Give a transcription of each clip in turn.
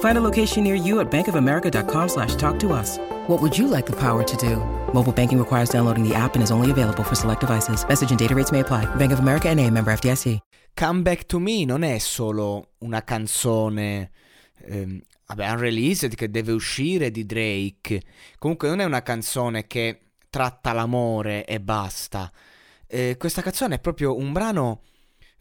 Find a location near you at bankofamerica.com slash talk to us. What would you like the power to do? Mobile banking requires downloading the app and is only available for select devices. Message and data rates may apply. Bank of America and a member FDIC. Come Back to Me non è solo una canzone ehm, vabbè, unreleased che deve uscire di Drake. Comunque non è una canzone che tratta l'amore e basta. Eh, questa canzone è proprio un brano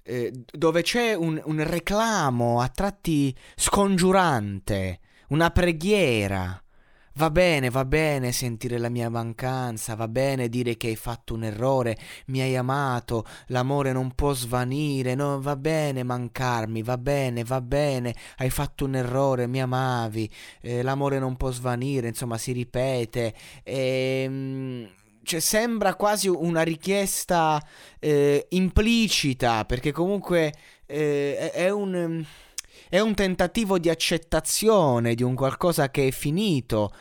eh, dove c'è un, un reclamo a tratti scongiurante, una preghiera. Va bene, va bene sentire la mia mancanza, va bene dire che hai fatto un errore, mi hai amato, l'amore non può svanire, no, va bene mancarmi, va bene, va bene, hai fatto un errore, mi amavi, eh, l'amore non può svanire, insomma si ripete. E, ehm, cioè, sembra quasi una richiesta eh, implicita, perché comunque eh, è un è un tentativo di accettazione di un qualcosa che è finito.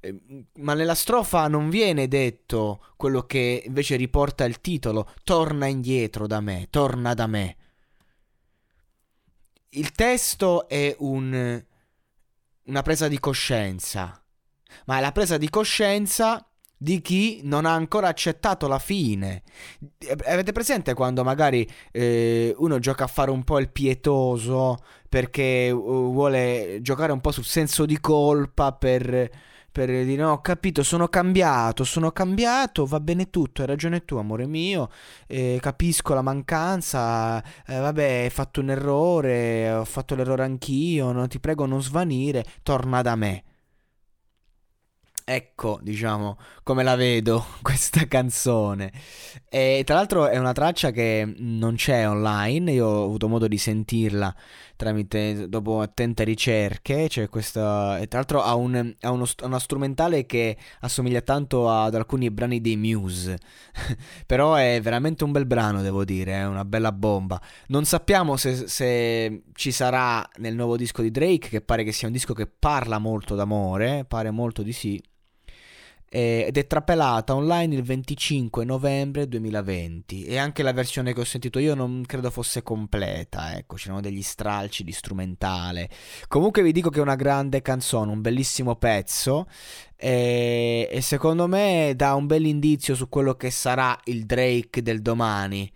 Ehm, ma nella strofa non viene detto quello che invece riporta il titolo: Torna indietro da me, torna da me. Il testo è un, una presa di coscienza, ma è la presa di coscienza di chi non ha ancora accettato la fine. Avete presente quando magari eh, uno gioca a fare un po' il pietoso perché uh, vuole giocare un po' sul senso di colpa per, per dire no, ho capito, sono cambiato, sono cambiato, va bene tutto, hai ragione tu, amore mio, eh, capisco la mancanza, eh, vabbè, hai fatto un errore, ho fatto l'errore anch'io, no, ti prego non svanire, torna da me. Ecco, diciamo, come la vedo questa canzone. E tra l'altro è una traccia che non c'è online, io ho avuto modo di sentirla tramite, dopo attente ricerche, c'è questa... E tra l'altro ha, un, ha uno, una strumentale che assomiglia tanto ad alcuni brani dei Muse, però è veramente un bel brano, devo dire, è una bella bomba. Non sappiamo se, se ci sarà nel nuovo disco di Drake, che pare che sia un disco che parla molto d'amore, pare molto di sì ed è trapelata online il 25 novembre 2020 e anche la versione che ho sentito io non credo fosse completa, ecco, c'erano degli stralci di strumentale. Comunque vi dico che è una grande canzone, un bellissimo pezzo e, e secondo me dà un bel indizio su quello che sarà il Drake del domani,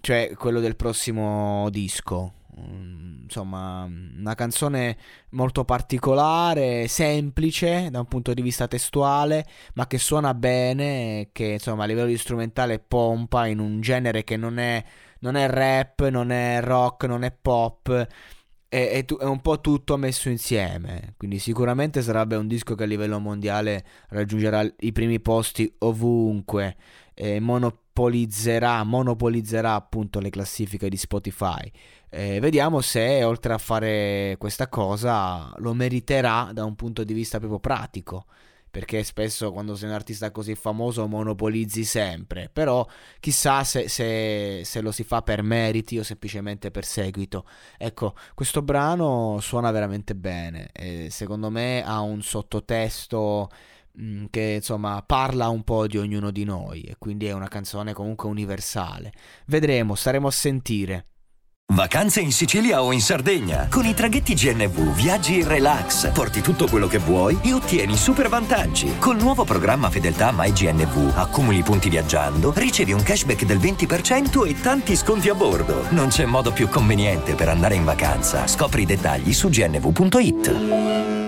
cioè quello del prossimo disco. Mm, insomma, una canzone molto particolare, semplice da un punto di vista testuale, ma che suona bene, che insomma a livello di strumentale pompa in un genere che non è, non è rap, non è rock, non è pop. È, è, è, un po' tutto messo insieme. Quindi, sicuramente sarebbe un disco che a livello mondiale raggiungerà i primi posti ovunque. E monopolizzerà, monopolizzerà appunto le classifiche di Spotify. Eh, vediamo se oltre a fare questa cosa lo meriterà da un punto di vista proprio pratico. Perché spesso quando sei un artista così famoso monopolizzi sempre. Però chissà se, se, se lo si fa per meriti o semplicemente per seguito. Ecco, questo brano suona veramente bene. E secondo me ha un sottotesto che insomma parla un po' di ognuno di noi e quindi è una canzone comunque universale. Vedremo, staremo a sentire. Vacanze in Sicilia o in Sardegna. Con i traghetti GNV viaggi in relax, porti tutto quello che vuoi e ottieni super vantaggi. Col nuovo programma Fedeltà MyGNV accumuli punti viaggiando, ricevi un cashback del 20% e tanti sconti a bordo. Non c'è modo più conveniente per andare in vacanza. Scopri i dettagli su gnv.it.